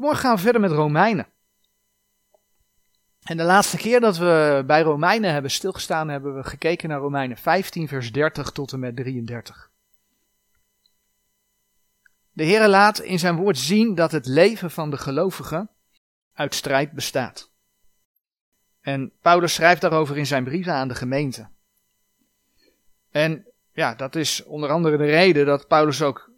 Vanmorgen gaan we verder met Romeinen. En de laatste keer dat we bij Romeinen hebben stilgestaan, hebben we gekeken naar Romeinen 15, vers 30 tot en met 33. De Heer laat in zijn woord zien dat het leven van de gelovigen uit strijd bestaat. En Paulus schrijft daarover in zijn brieven aan de gemeente. En ja, dat is onder andere de reden dat Paulus ook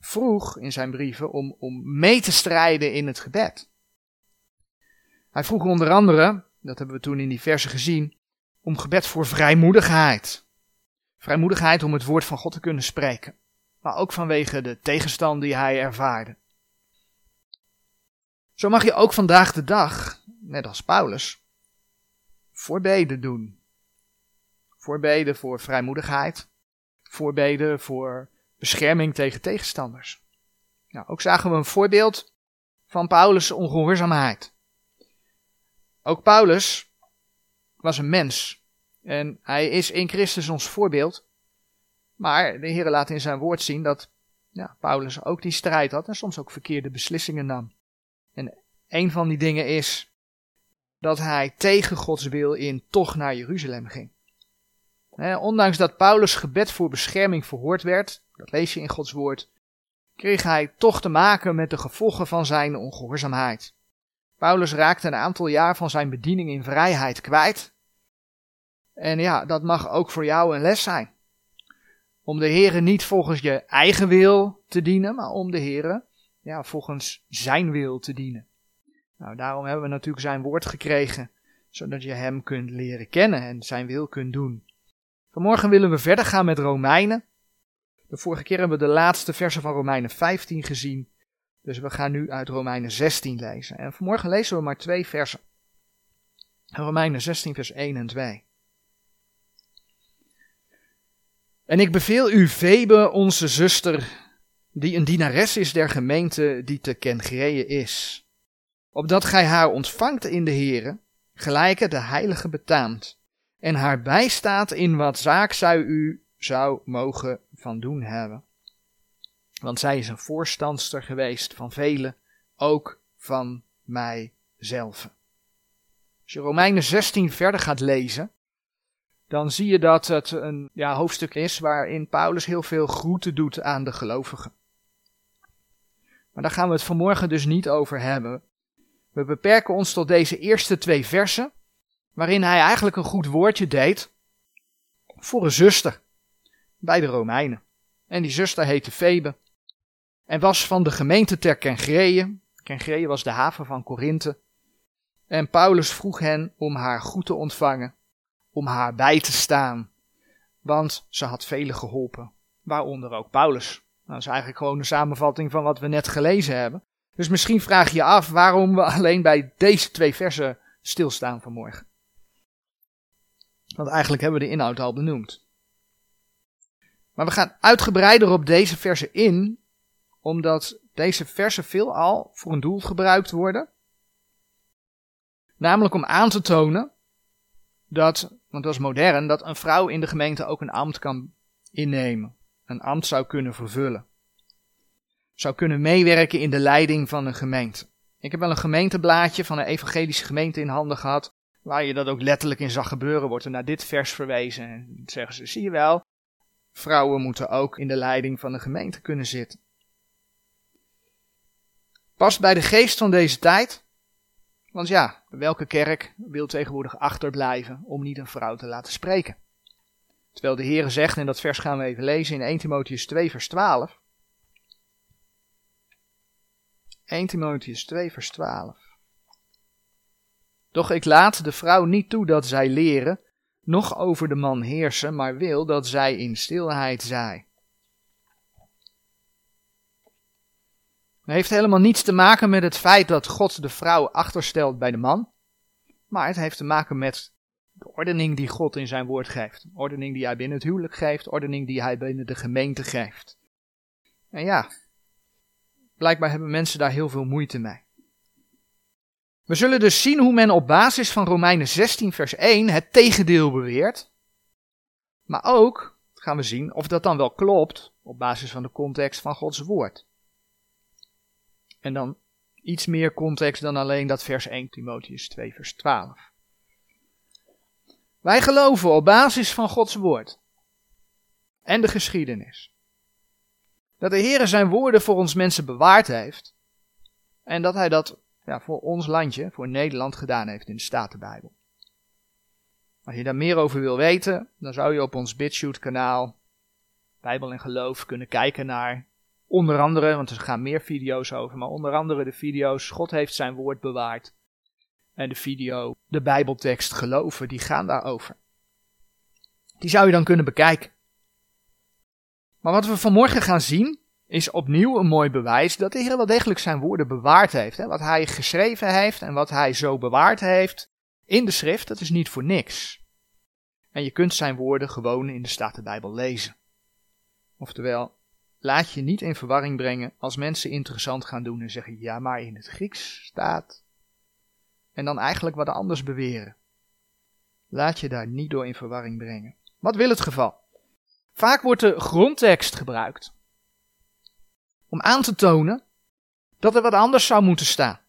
vroeg in zijn brieven om, om mee te strijden in het gebed. Hij vroeg onder andere, dat hebben we toen in die versen gezien, om gebed voor vrijmoedigheid. Vrijmoedigheid om het woord van God te kunnen spreken, maar ook vanwege de tegenstand die hij ervaarde. Zo mag je ook vandaag de dag, net als Paulus, voorbeden doen. Voorbeden voor vrijmoedigheid, voorbeden voor bescherming tegen tegenstanders. Nou, ook zagen we een voorbeeld van Paulus' ongehoorzaamheid. Ook Paulus was een mens en hij is in Christus ons voorbeeld. Maar de Heer laat in zijn woord zien dat ja, Paulus ook die strijd had en soms ook verkeerde beslissingen nam. En een van die dingen is dat hij tegen Gods wil in toch naar Jeruzalem ging. ondanks dat Paulus gebed voor bescherming verhoord werd, dat lees je in Gods woord, kreeg hij toch te maken met de gevolgen van zijn ongehoorzaamheid. Paulus raakte een aantal jaar van zijn bediening in vrijheid kwijt. En ja, dat mag ook voor jou een les zijn. Om de Heere niet volgens je eigen wil te dienen, maar om de Heere ja, volgens zijn wil te dienen. Nou, daarom hebben we natuurlijk zijn woord gekregen, zodat je hem kunt leren kennen en zijn wil kunt doen. Vanmorgen willen we verder gaan met Romeinen. De vorige keer hebben we de laatste versen van Romeinen 15 gezien. Dus we gaan nu uit Romeinen 16 lezen. En vanmorgen lezen we maar twee versen. Romeinen 16, vers 1 en 2. En ik beveel u Febe, onze zuster, die een dienares is der gemeente die te Kengree is, opdat gij haar ontvangt in de Here, gelijke de heilige betaamt, en haar bijstaat in wat zaak zij u zou mogen van doen hebben. Want zij is een voorstandster geweest van velen, ook van mijzelf. Als je Romeinen 16 verder gaat lezen, dan zie je dat het een ja, hoofdstuk is waarin Paulus heel veel groeten doet aan de gelovigen. Maar daar gaan we het vanmorgen dus niet over hebben. We beperken ons tot deze eerste twee versen, waarin hij eigenlijk een goed woordje deed voor een zuster bij de Romeinen. En die zuster heette Febe en was van de gemeente ter Kengreeën. Kengreeën was de haven van Korinthe. En Paulus vroeg hen om haar goed te ontvangen, om haar bij te staan, want ze had velen geholpen, waaronder ook Paulus. Nou, dat is eigenlijk gewoon een samenvatting van wat we net gelezen hebben. Dus misschien vraag je je af waarom we alleen bij deze twee versen stilstaan vanmorgen. Want eigenlijk hebben we de inhoud al benoemd. Maar we gaan uitgebreider op deze versen in, omdat deze versen veelal voor een doel gebruikt worden. Namelijk om aan te tonen dat, want dat is modern, dat een vrouw in de gemeente ook een ambt kan innemen. Een ambt zou kunnen vervullen. Zou kunnen meewerken in de leiding van een gemeente. Ik heb wel een gemeenteblaadje van een evangelische gemeente in handen gehad, waar je dat ook letterlijk in zag gebeuren, wordt er naar dit vers verwezen. En zeggen ze, zie je wel, vrouwen moeten ook in de leiding van een gemeente kunnen zitten. Past bij de geest van deze tijd. Want ja, welke kerk wil tegenwoordig achterblijven om niet een vrouw te laten spreken? Terwijl de Heer zegt, en dat vers gaan we even lezen in 1 Timotheus 2 vers 12. 1 Timotheus 2 vers 12. Doch ik laat de vrouw niet toe dat zij leren, noch over de man heersen, maar wil dat zij in stilheid zij. Het heeft helemaal niets te maken met het feit dat God de vrouw achterstelt bij de man. Maar het heeft te maken met de ordening die God in zijn woord geeft. ordening die hij binnen het huwelijk geeft, ordening die hij binnen de gemeente geeft. En ja, blijkbaar hebben mensen daar heel veel moeite mee. We zullen dus zien hoe men op basis van Romeinen 16 vers 1 het tegendeel beweert. Maar ook gaan we zien of dat dan wel klopt op basis van de context van Gods woord. En dan iets meer context dan alleen dat vers 1 Timotheus 2 vers 12. Wij geloven op basis van Gods woord en de geschiedenis dat de Heer zijn woorden voor ons mensen bewaard heeft en dat hij dat ja, voor ons landje, voor Nederland gedaan heeft in de Statenbijbel. Als je daar meer over wil weten, dan zou je op ons BitShoot kanaal Bijbel en Geloof kunnen kijken naar onder andere, want er gaan meer video's over, maar onder andere de video's God heeft zijn woord bewaard. En de video De Bijbeltekst geloven, die gaan daarover. Die zou je dan kunnen bekijken. Maar wat we vanmorgen gaan zien, is opnieuw een mooi bewijs dat de Heer wel degelijk zijn woorden bewaard heeft. Hè? Wat hij geschreven heeft en wat hij zo bewaard heeft in de schrift, dat is niet voor niks. En je kunt zijn woorden gewoon in de Statenbijbel lezen. Oftewel, laat je niet in verwarring brengen als mensen interessant gaan doen en zeggen, ja, maar in het Grieks staat. En dan eigenlijk wat anders beweren. Laat je daar niet door in verwarring brengen. Wat wil het geval? Vaak wordt de grondtekst gebruikt om aan te tonen dat er wat anders zou moeten staan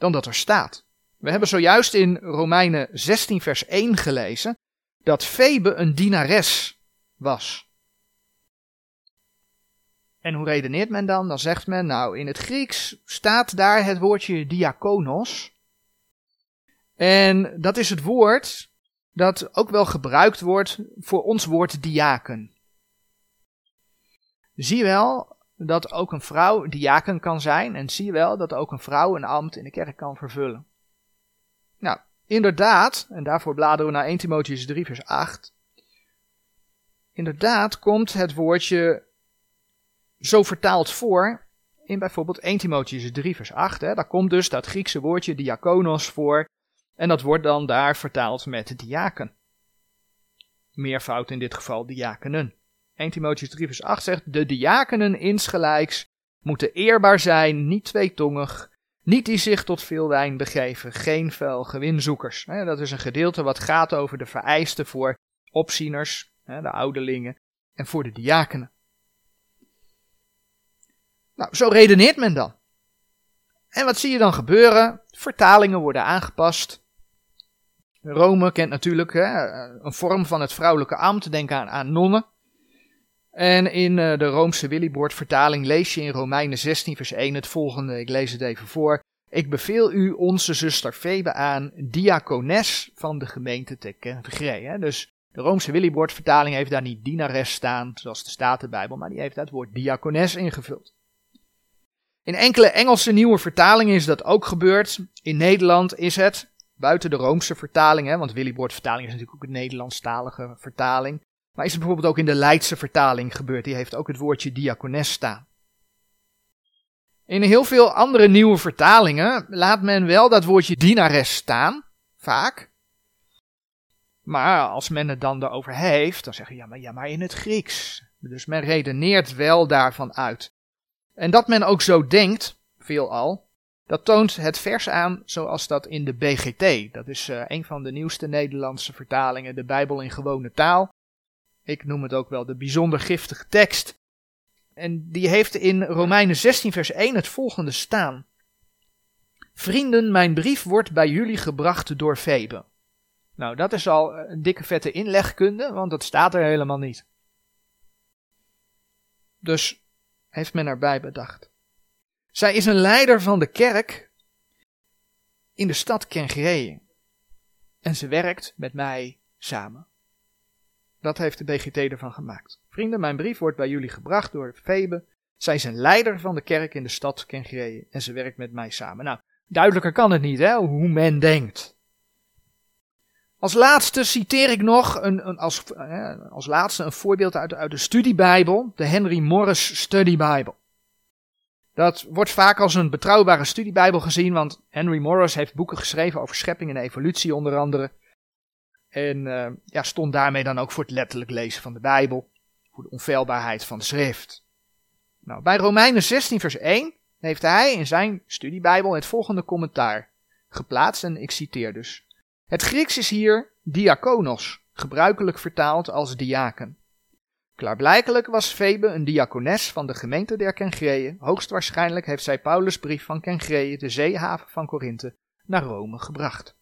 dan dat er staat. We hebben zojuist in Romeinen 16 vers 1 gelezen dat Febe een dienares was. En hoe redeneert men dan? Dan zegt men, nou, in het Grieks staat daar het woordje diakonos. En dat is het woord dat ook wel gebruikt wordt voor ons woord diaken. Zie wel dat ook een vrouw diaken kan zijn en zie wel dat ook een vrouw een ambt in de kerk kan vervullen. Nou, inderdaad, en daarvoor bladeren we naar 1 Timotheus 3 vers 8. Inderdaad komt het woordje zo vertaald voor in bijvoorbeeld 1 Timotheus 3 vers 8. Hè. Daar komt dus dat Griekse woordje diakonos voor en dat wordt dan daar vertaald met diaken. Meervoud in dit geval diakenen. 1 Timotheus 3 vers 8 zegt, de diakenen insgelijks moeten eerbaar zijn, niet tweetongig, niet die zich tot veel wijn begeven, geen fel gewinzoekers. Dat is een gedeelte wat gaat over de vereisten voor opzieners, de ouderlingen, en voor de diakenen. Nou, zo redeneert men dan. En wat zie je dan gebeuren? Vertalingen worden aangepast. Rome kent natuurlijk hè, een vorm van het vrouwelijke ambt. Denk aan nonnen. En in uh, de Roomse Willibord vertaling lees je in Romeinen 16 vers 1 het volgende. Ik lees het even voor. Ik beveel u onze zuster Febe aan, diakones van de gemeente te Kenvree. Dus de Roomse Willibord vertaling heeft daar niet dienares staan, zoals de Statenbijbel, maar die heeft het woord diakones ingevuld. In enkele Engelse nieuwe vertalingen is dat ook gebeurd. In Nederland is het, buiten de Roomse vertaling, hè, want Willibord vertaling is natuurlijk ook een Nederlandstalige vertaling. Maar is het bijvoorbeeld ook in de Leidse vertaling gebeurd? Die heeft ook het woordje diakones staan. In heel veel andere nieuwe vertalingen laat men wel dat woordje dienares staan, vaak. Maar als men het dan erover heeft, dan zeg je ja maar, ja, maar in het Grieks. Dus men redeneert wel daarvan uit. En dat men ook zo denkt, veelal, dat toont het vers aan zoals dat in de BGT, dat is uh, een van de nieuwste Nederlandse vertalingen, de Bijbel in gewone taal. Ik noem het ook wel de bijzonder giftige tekst. En die heeft in Romeinen 16 vers 1 het volgende staan. Vrienden, mijn brief wordt bij jullie gebracht door Febe. Nou, dat is al een dikke vette inlegkunde, want dat staat er helemaal niet. Dus heeft men erbij bedacht. Zij is een leider van de kerk in de stad Kengree. En ze werkt met mij samen. Dat heeft de BGT ervan gemaakt. Vrienden, mijn brief wordt bij jullie gebracht door Febe. Zij is een leider van de kerk in de stad Kengree en ze werkt met mij samen. Nou, duidelijker kan het niet, hè, hoe men denkt. Als laatste citeer ik nog een, een als, als laatste een voorbeeld uit, uit de studiebijbel, de Henry Morris Study Bible. Dat wordt vaak als een betrouwbare studiebijbel gezien, want Henry Morris heeft boeken geschreven over schepping en evolutie onder andere. En uh, ja, stond daarmee dan ook voor het letterlijk lezen van de Bijbel, voor de onfeilbaarheid van de schrift. Nou, bij Romeinen 16 vers 1 heeft hij in zijn studiebijbel het volgende commentaar geplaatst en ik citeer dus. Het Grieks is hier diakonos, gebruikelijk vertaald als diaken. Klaarblijkelijk was Febe een diakones van de gemeente der Kengreeën. Hoogstwaarschijnlijk heeft zij Paulus' brief van Kengreeën, de zeehaven van Korinthe, naar Rome gebracht.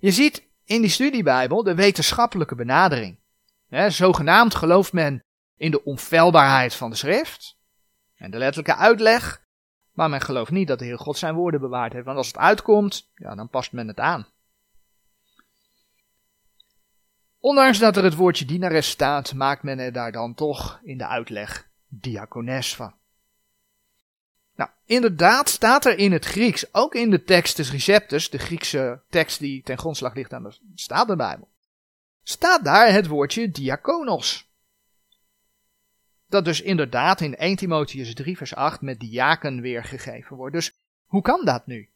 Je ziet in die studiebijbel de wetenschappelijke benadering. zogenaamd gelooft men in de onfeilbaarheid van de schrift en de letterlijke uitleg, maar men gelooft niet dat de Heer God zijn woorden bewaard heeft, want als het uitkomt, ja, dan past men het aan. Ondanks dat er het woordje dienares staat, maakt men er daar dan toch in de uitleg diakones van. Nou, inderdaad staat er in het Grieks, ook in de Textus Receptus, de Griekse tekst die ten grondslag ligt aan de Statenbijbel, staat daar het woordje diakonos. Dat dus inderdaad in 1 Timotheus 3 vers 8 met diaken weergegeven wordt. Dus hoe kan dat nu?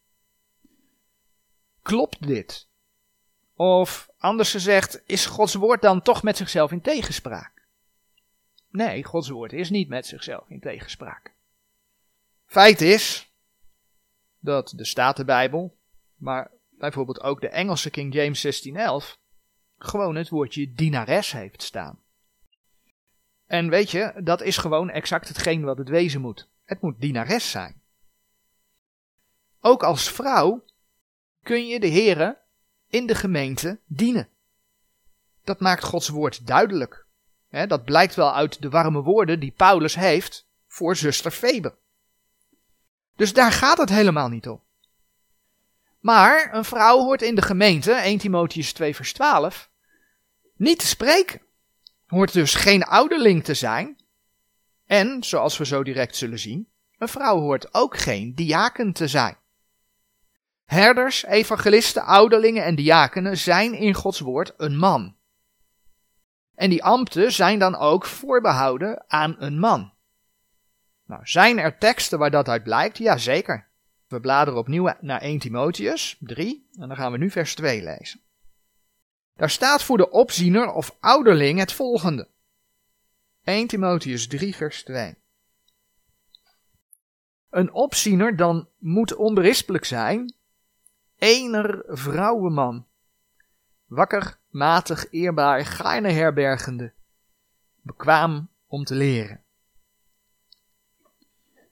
Klopt dit? Of anders gezegd, is Gods woord dan toch met zichzelf in tegenspraak? Nee, Gods woord is niet met zichzelf in tegenspraak. Feit is dat de Statenbijbel, maar bijvoorbeeld ook de Engelse King James 1611, gewoon het woordje dienares heeft staan. En weet je, dat is gewoon exact hetgeen wat het wezen moet. Het moet dienares zijn. Ook als vrouw kun je de heren in de gemeente dienen. Dat maakt Gods woord duidelijk. dat blijkt wel uit de warme woorden die Paulus heeft voor zuster Febe. Dus daar gaat het helemaal niet om. Maar een vrouw hoort in de gemeente, 1 Timotheus 2 vers 12, niet te spreken. Hoort dus geen ouderling te zijn. En, zoals we zo direct zullen zien, een vrouw hoort ook geen diaken te zijn. Herders, evangelisten, ouderlingen en diakenen zijn in Gods woord een man. En die ambten zijn dan ook voorbehouden aan een man. Nou, zijn er teksten waar dat uit blijkt? Jazeker. We bladeren opnieuw naar 1 Timotheus 3 en dan gaan we nu vers 2 lezen. Daar staat voor de opziener of ouderling het volgende. 1 Timotheus 3 vers 2. Een opziener dan moet onberispelijk zijn, ener vrouwenman, wakker, matig, eerbaar, gaarne herbergende, bekwaam om te leren.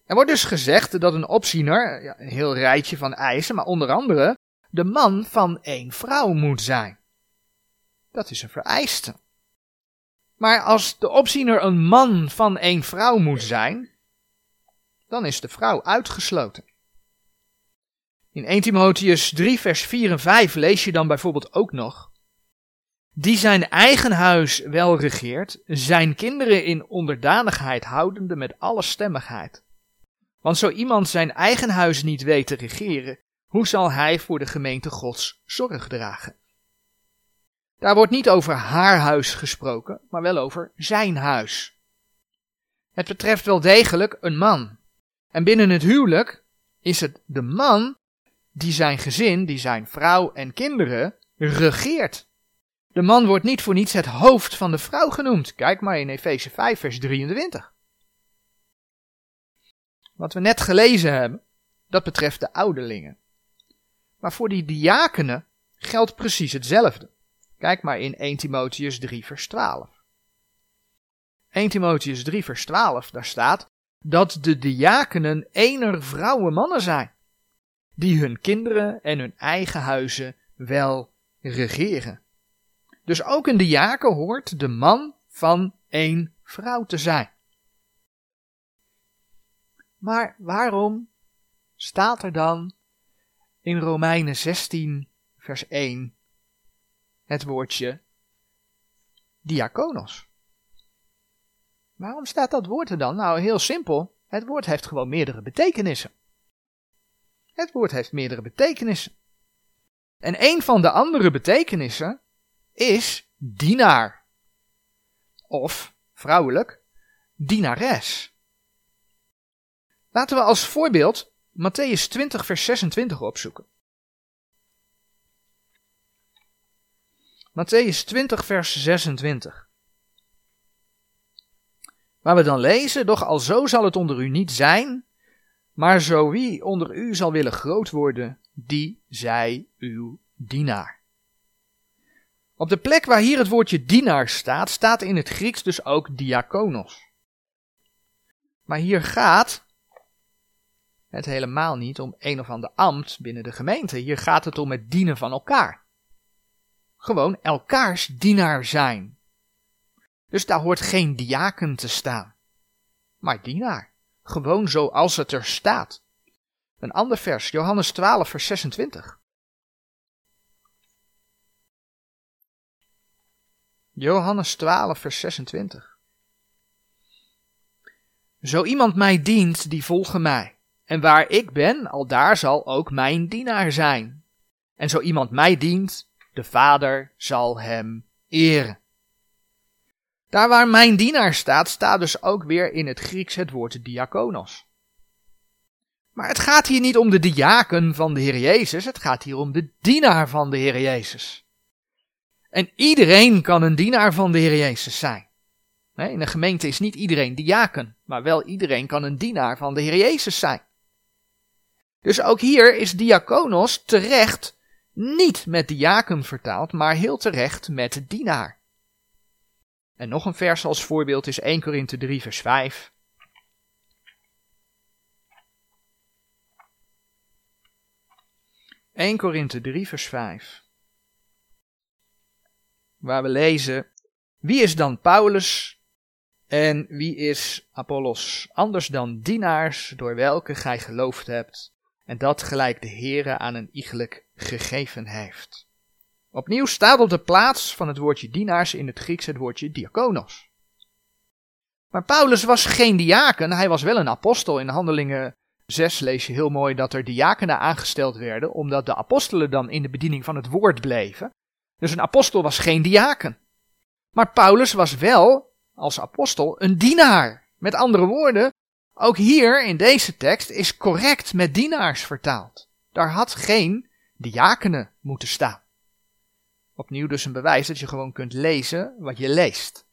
Er wordt dus gezegd dat een opziener, een heel rijtje van eisen, maar onder andere de man van één vrouw moet zijn. Dat is een vereiste. Maar als de opziener een man van één vrouw moet zijn, dan is de vrouw uitgesloten. In 1 Timotheus 3 vers 4 en 5 lees je dan bijvoorbeeld ook nog die zijn eigen huis wel regeert, zijn kinderen in onderdanigheid houdende met alle stemmigheid. Want zo iemand zijn eigen huis niet weet te regeren, hoe zal hij voor de gemeente Gods zorg dragen? Daar wordt niet over haar huis gesproken, maar wel over zijn huis. Het betreft wel degelijk een man. En binnen het huwelijk is het de man die zijn gezin, die zijn vrouw en kinderen regeert. De man wordt niet voor niets het hoofd van de vrouw genoemd. Kijk maar in Efeze 5, vers 23. Wat we net gelezen hebben, dat betreft de ouderlingen. Maar voor die diakenen geldt precies hetzelfde. Kijk maar in 1 Timotheus 3, vers 12. 1 Timotheus 3, vers 12, daar staat dat de diakenen ener vrouwen mannen zijn, die hun kinderen en hun eigen huizen wel regeren. Dus ook een diaken hoort de man van één vrouw te zijn. Maar waarom staat er dan in Romeinen 16, vers 1 het woordje diakonos? Waarom staat dat woord er dan? Nou, heel simpel. Het woord heeft gewoon meerdere betekenissen. Het woord heeft meerdere betekenissen. En een van de andere betekenissen is dienaar. Of, vrouwelijk, dienares. Laten we als voorbeeld Matthäus 20, vers 26 opzoeken. Matthäus 20, vers 26. Waar we dan lezen, doch al zo zal het onder u niet zijn, maar zo wie onder u zal willen groot worden, die zij uw dienaar. Op de plek waar hier het woordje dienaar staat, staat in het Grieks dus ook diakonos. Maar hier gaat het helemaal niet om een of ander ambt binnen de gemeente. Hier gaat het om het dienen van elkaar. Gewoon elkaars dienaar zijn. Dus daar hoort geen diaken te staan, maar dienaar. Gewoon zoals het er staat. Een ander vers, Johannes 12, vers 26. Johannes 12, vers 26. Zo iemand mij dient, die volgen mij. En waar ik ben, al daar zal ook mijn dienaar zijn. En zo iemand mij dient, de Vader zal hem eren. Daar waar mijn dienaar staat, staat dus ook weer in het Grieks het woord diakonos. Maar het gaat hier niet om de diaken van de Heer Jezus, het gaat hier om de dienaar van de Heer Jezus. En iedereen kan een dienaar van de Heer Jezus zijn. In een gemeente is niet iedereen diaken, maar wel iedereen kan een dienaar van de Heer Jezus zijn. Dus ook hier is diakonos terecht niet met diaken vertaald, maar heel terecht met dienaar. En nog een vers als voorbeeld is 1 Korinthe 3 vers 5. (1 Korinthe 3 vers 5) Waar we lezen, wie is dan Paulus en wie is Apollos, anders dan dienaars door welke gij geloofd hebt, en dat gelijk de Heere aan een iegelijk gegeven heeft. Opnieuw staat op de plaats van het woordje dienaars in het Grieks het woordje diakonos. Maar Paulus was geen diaken, hij was wel een apostel. In Handelingen 6 lees je heel mooi dat er diakenen aangesteld werden, omdat de apostelen dan in de bediening van het woord bleven. Dus een apostel was geen diaken. Maar Paulus was wel, als apostel, een dienaar. Met andere woorden, ook hier in deze tekst is correct met dienaars vertaald. Daar had geen diakenen moeten staan. Opnieuw dus een bewijs dat je gewoon kunt lezen wat je leest.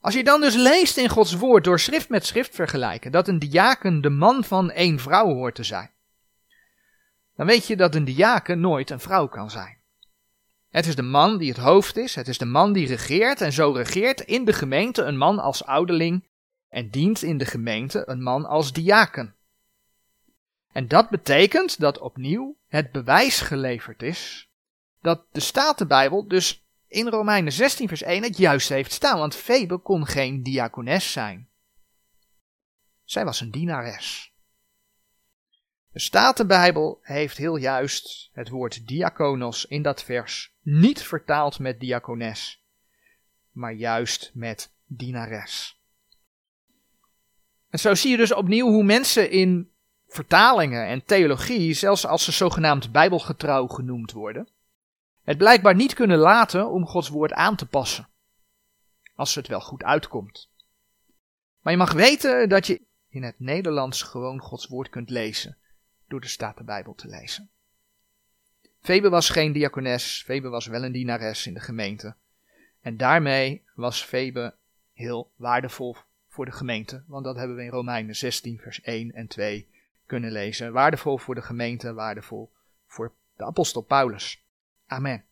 Als je dan dus leest in Gods woord door schrift met schrift vergelijken dat een diaken de man van één vrouw hoort te zijn, dan weet je dat een diaken nooit een vrouw kan zijn. Het is de man die het hoofd is, het is de man die regeert en zo regeert in de gemeente een man als ouderling en dient in de gemeente een man als diaken. En dat betekent dat opnieuw het bewijs geleverd is dat de Statenbijbel dus in Romeinen 16 vers 1 het juist heeft staan, want Febe kon geen diakones zijn. Zij was een dienares. De Statenbijbel heeft heel juist het woord diakonos in dat vers niet vertaald met diakones, maar juist met dienares. En zo zie je dus opnieuw hoe mensen in vertalingen en theologie, zelfs als ze zogenaamd bijbelgetrouw genoemd worden, het blijkbaar niet kunnen laten om Gods woord aan te passen. Als het wel goed uitkomt. Maar je mag weten dat je in het Nederlands gewoon Gods woord kunt lezen door de Statenbijbel te lezen. Febe was geen diakones, Febe was wel een dienares in de gemeente. En daarmee was Febe heel waardevol voor de gemeente, want dat hebben we in Romeinen 16, vers 1 en 2 kunnen lezen. Waardevol voor de gemeente, waardevol voor de apostel Paulus. Amen.